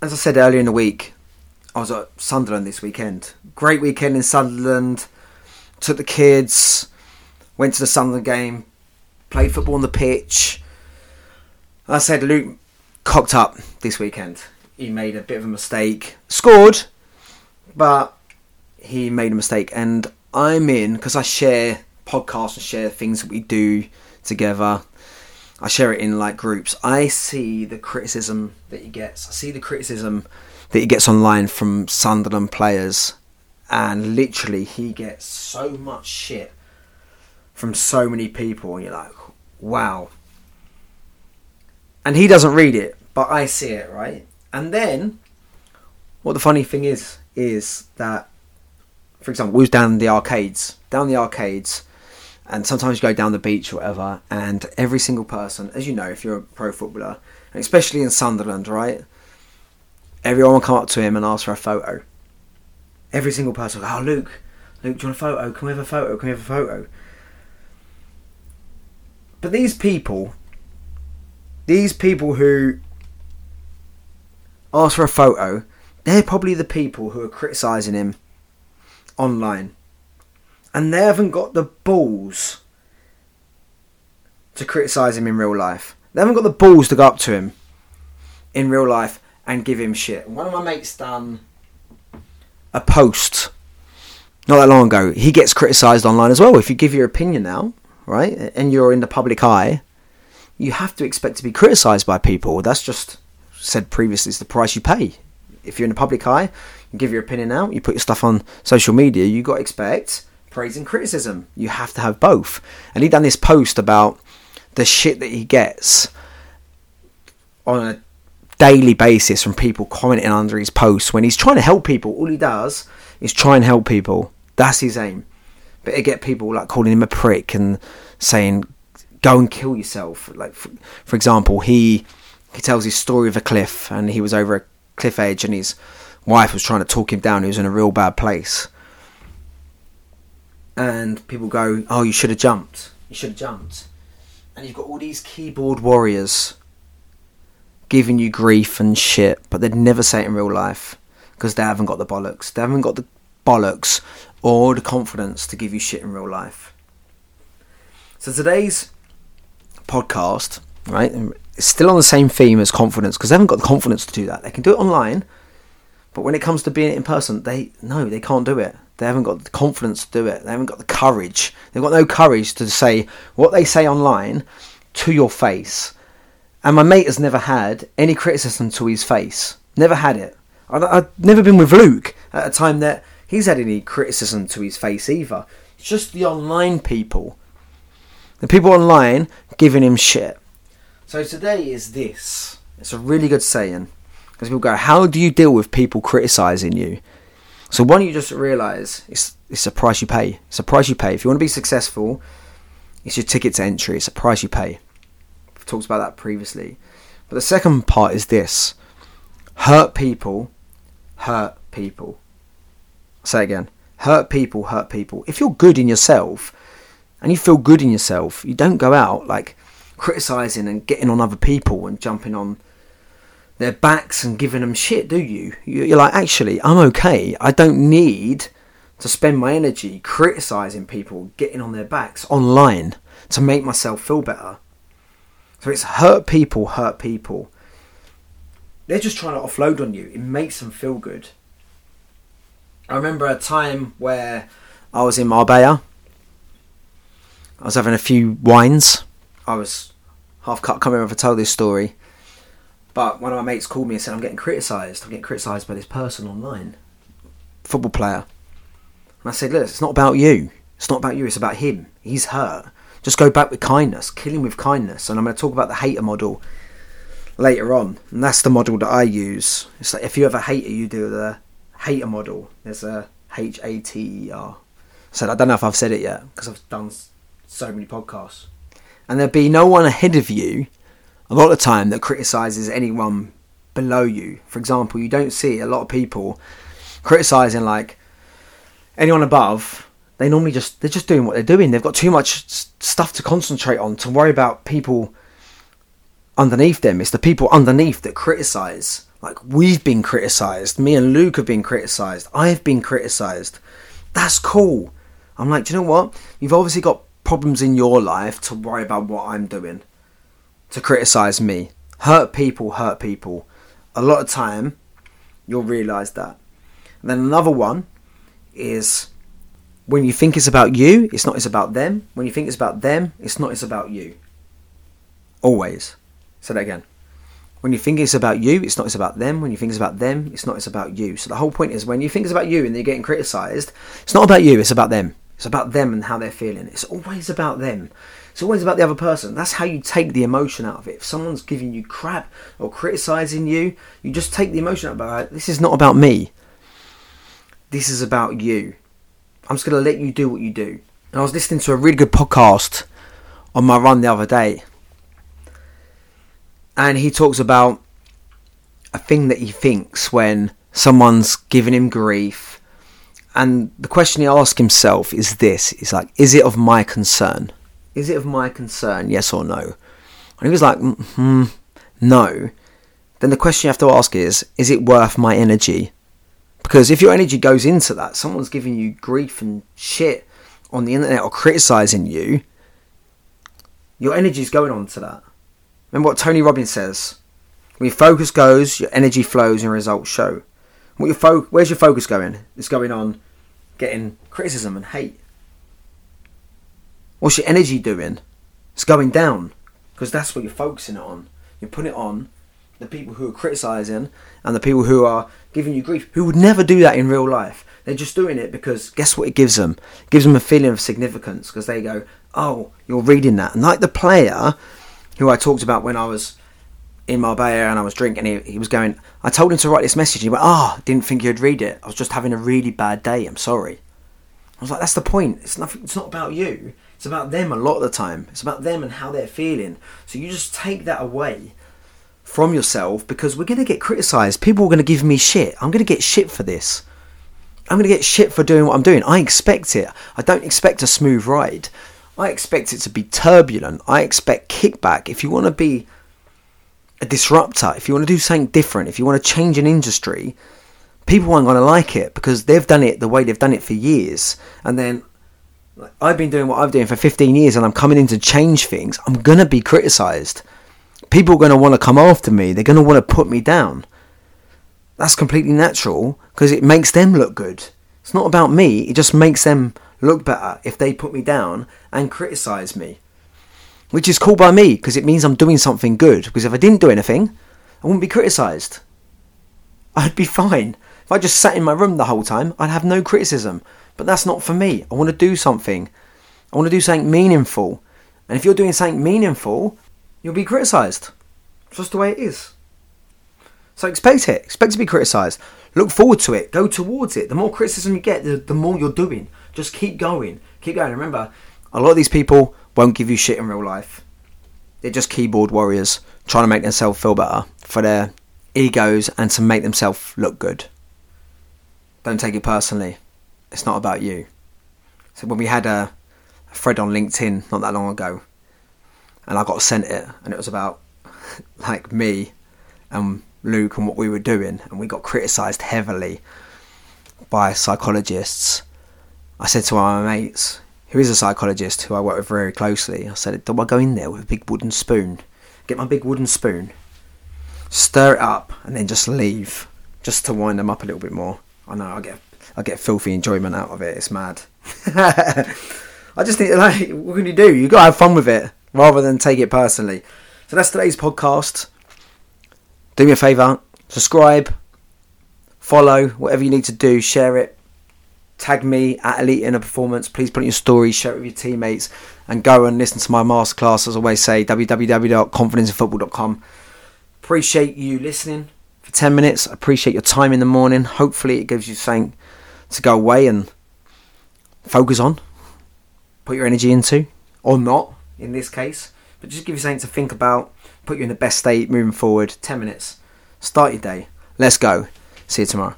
as I said earlier in the week, I was at Sunderland this weekend. Great weekend in Sunderland. Took the kids, went to the Sunderland game, played football on the pitch. I said Luke cocked up this weekend. He made a bit of a mistake. Scored, but he made a mistake. And I'm in because I share podcasts and share things that we do together. I share it in like groups. I see the criticism that he gets. I see the criticism that he gets online from Sunderland players, and literally he gets so much shit from so many people, and you're like, wow. And he doesn't read it, but I see it, right? And then, what the funny thing is, is that, for example, we was down the arcades, down the arcades, and sometimes you go down the beach or whatever, and every single person, as you know, if you're a pro footballer, especially in Sunderland, right? Everyone will come up to him and ask for a photo. Every single person, oh Luke, Luke, do you want a photo? Can we have a photo? Can we have a photo? But these people, these people who ask for a photo, they're probably the people who are criticising him online. And they haven't got the balls to criticise him in real life. They haven't got the balls to go up to him in real life and give him shit. One of my mates done a post not that long ago. He gets criticised online as well. If you give your opinion now, right, and you're in the public eye, you have to expect to be criticised by people. That's just said previously, it's the price you pay. If you're in the public eye, you give your opinion out, you put your stuff on social media, you got to expect praise and criticism. You have to have both. And he done this post about the shit that he gets on a daily basis from people commenting under his posts when he's trying to help people. All he does is try and help people. That's his aim. But to get people like calling him a prick and saying, "Go and kill yourself." Like, for, for example, he he tells his story of a cliff, and he was over a cliff edge, and his wife was trying to talk him down. He was in a real bad place, and people go, "Oh, you should have jumped. You should have jumped." And you've got all these keyboard warriors giving you grief and shit, but they'd never say it in real life because they haven't got the bollocks. They haven't got the bollocks or the confidence to give you shit in real life. So today's podcast, right, um, is still on the same theme as confidence because they haven't got the confidence to do that. They can do it online, but when it comes to being it in person, they no, they can't do it. They haven't got the confidence to do it. They haven't got the courage. They've got no courage to say what they say online to your face and my mate has never had any criticism to his face. Never had it. I've never been with Luke at a time that he's had any criticism to his face either. It's just the online people. The people online giving him shit. So today is this. It's a really good saying. Because people go, How do you deal with people criticising you? So don't you just realise it's it's a price you pay. It's a price you pay. If you want to be successful, it's your ticket to entry. It's a price you pay talked about that previously. But the second part is this hurt people, hurt people. I'll say again hurt people, hurt people. If you're good in yourself and you feel good in yourself, you don't go out like criticizing and getting on other people and jumping on their backs and giving them shit, do you? You're like, actually, I'm okay. I don't need to spend my energy criticizing people, getting on their backs online to make myself feel better. So it's hurt people, hurt people. They're just trying to offload on you. It makes them feel good. I remember a time where I was in Marbella. I was having a few wines. I was half cut. I can't remember if I told this story. But one of my mates called me and said, I'm getting criticised. I'm getting criticised by this person online. Football player. And I said, Look, it's not about you. It's not about you. It's about him. He's hurt. Just go back with kindness, kill him with kindness. And I'm going to talk about the hater model later on. And that's the model that I use. It's like if you have a hater, you do the hater model. There's a H A T E R. So I don't know if I've said it yet because I've done so many podcasts. And there'll be no one ahead of you a lot of the time that criticizes anyone below you. For example, you don't see a lot of people criticizing like anyone above they normally just they're just doing what they're doing. They've got too much stuff to concentrate on to worry about people underneath them. It's the people underneath that criticize Like we've been criticised. Me and Luke have been criticised. I've been criticised. That's cool. I'm like, do you know what? You've obviously got problems in your life to worry about what I'm doing. To criticise me. Hurt people, hurt people. A lot of time, you'll realise that. And then another one is when you think it's about you, it's not it's about them. When you think it's about them, it's not it's about you. Always. Say that again. When you think it's about you, it's not it's about them. When you think it's about them, it's not it's about you. So the whole point is when you think it's about you and you're getting criticised, it's not about you, it's about them. It's about them and how they're feeling. It's always about them. It's always about the other person. That's how you take the emotion out of it. If someone's giving you crap or criticising you, you just take the emotion out about it. This is not about me. This is about you. I'm just going to let you do what you do. And I was listening to a really good podcast on my run the other day. And he talks about a thing that he thinks when someone's giving him grief. And the question he asks himself is this He's like, is it of my concern? Is it of my concern, yes or no? And he was like, hmm, no. Then the question you have to ask is, is it worth my energy? Because if your energy goes into that, someone's giving you grief and shit on the internet or criticizing you, your energy is going on to that. Remember what Tony Robbins says? When your focus goes, your energy flows and results show. What your fo- where's your focus going? It's going on getting criticism and hate. What's your energy doing? It's going down because that's what you're focusing it on. You're putting it on the people who are criticizing and the people who are giving you grief, who would never do that in real life. They're just doing it because guess what it gives them? It gives them a feeling of significance because they go, oh, you're reading that. And like the player who I talked about when I was in Marbella and I was drinking, he, he was going, I told him to write this message. He went, ah, oh, didn't think you'd read it. I was just having a really bad day. I'm sorry. I was like, that's the point. It's nothing. It's not about you. It's about them a lot of the time. It's about them and how they're feeling. So you just take that away from yourself because we're going to get criticized. People are going to give me shit. I'm going to get shit for this. I'm going to get shit for doing what I'm doing. I expect it. I don't expect a smooth ride. I expect it to be turbulent. I expect kickback. If you want to be a disruptor, if you want to do something different, if you want to change an industry, people aren't going to like it because they've done it the way they've done it for years. And then I've been doing what I've been doing for 15 years and I'm coming in to change things. I'm going to be criticized people are going to want to come after me. They're going to want to put me down. That's completely natural because it makes them look good. It's not about me. It just makes them look better if they put me down and criticize me. Which is cool by me because it means I'm doing something good. Because if I didn't do anything, I wouldn't be criticized. I'd be fine. If I just sat in my room the whole time, I'd have no criticism. But that's not for me. I want to do something. I want to do something meaningful. And if you're doing something meaningful, you'll be criticised. It's just the way it is. So expect it. Expect to be criticised. Look forward to it. Go towards it. The more criticism you get, the, the more you're doing. Just keep going. Keep going. Remember, a lot of these people won't give you shit in real life. They're just keyboard warriors trying to make themselves feel better for their egos and to make themselves look good. Don't take it personally. It's not about you. So when we had a, a thread on LinkedIn not that long ago, and I got sent it, and it was about like me and Luke and what we were doing, and we got criticised heavily by psychologists. I said to one of my mates, who is a psychologist who I work with very closely, I said, Do I go in there with a big wooden spoon? Get my big wooden spoon, stir it up, and then just leave, just to wind them up a little bit more. I know I get I get filthy enjoyment out of it. It's mad. I just think like, what can you do? You gotta have fun with it rather than take it personally. So that's today's podcast. Do me a favour, subscribe, follow, whatever you need to do, share it. Tag me at Elite Inner Performance. Please put in your stories, share it with your teammates, and go and listen to my masterclass. As I always say, www.confidenceinfootball.com. Appreciate you listening for 10 minutes. Appreciate your time in the morning. Hopefully, it gives you something to go away and focus on, put your energy into, or not in this case, but just give you something to think about, put you in the best state moving forward. 10 minutes. Start your day. Let's go. See you tomorrow.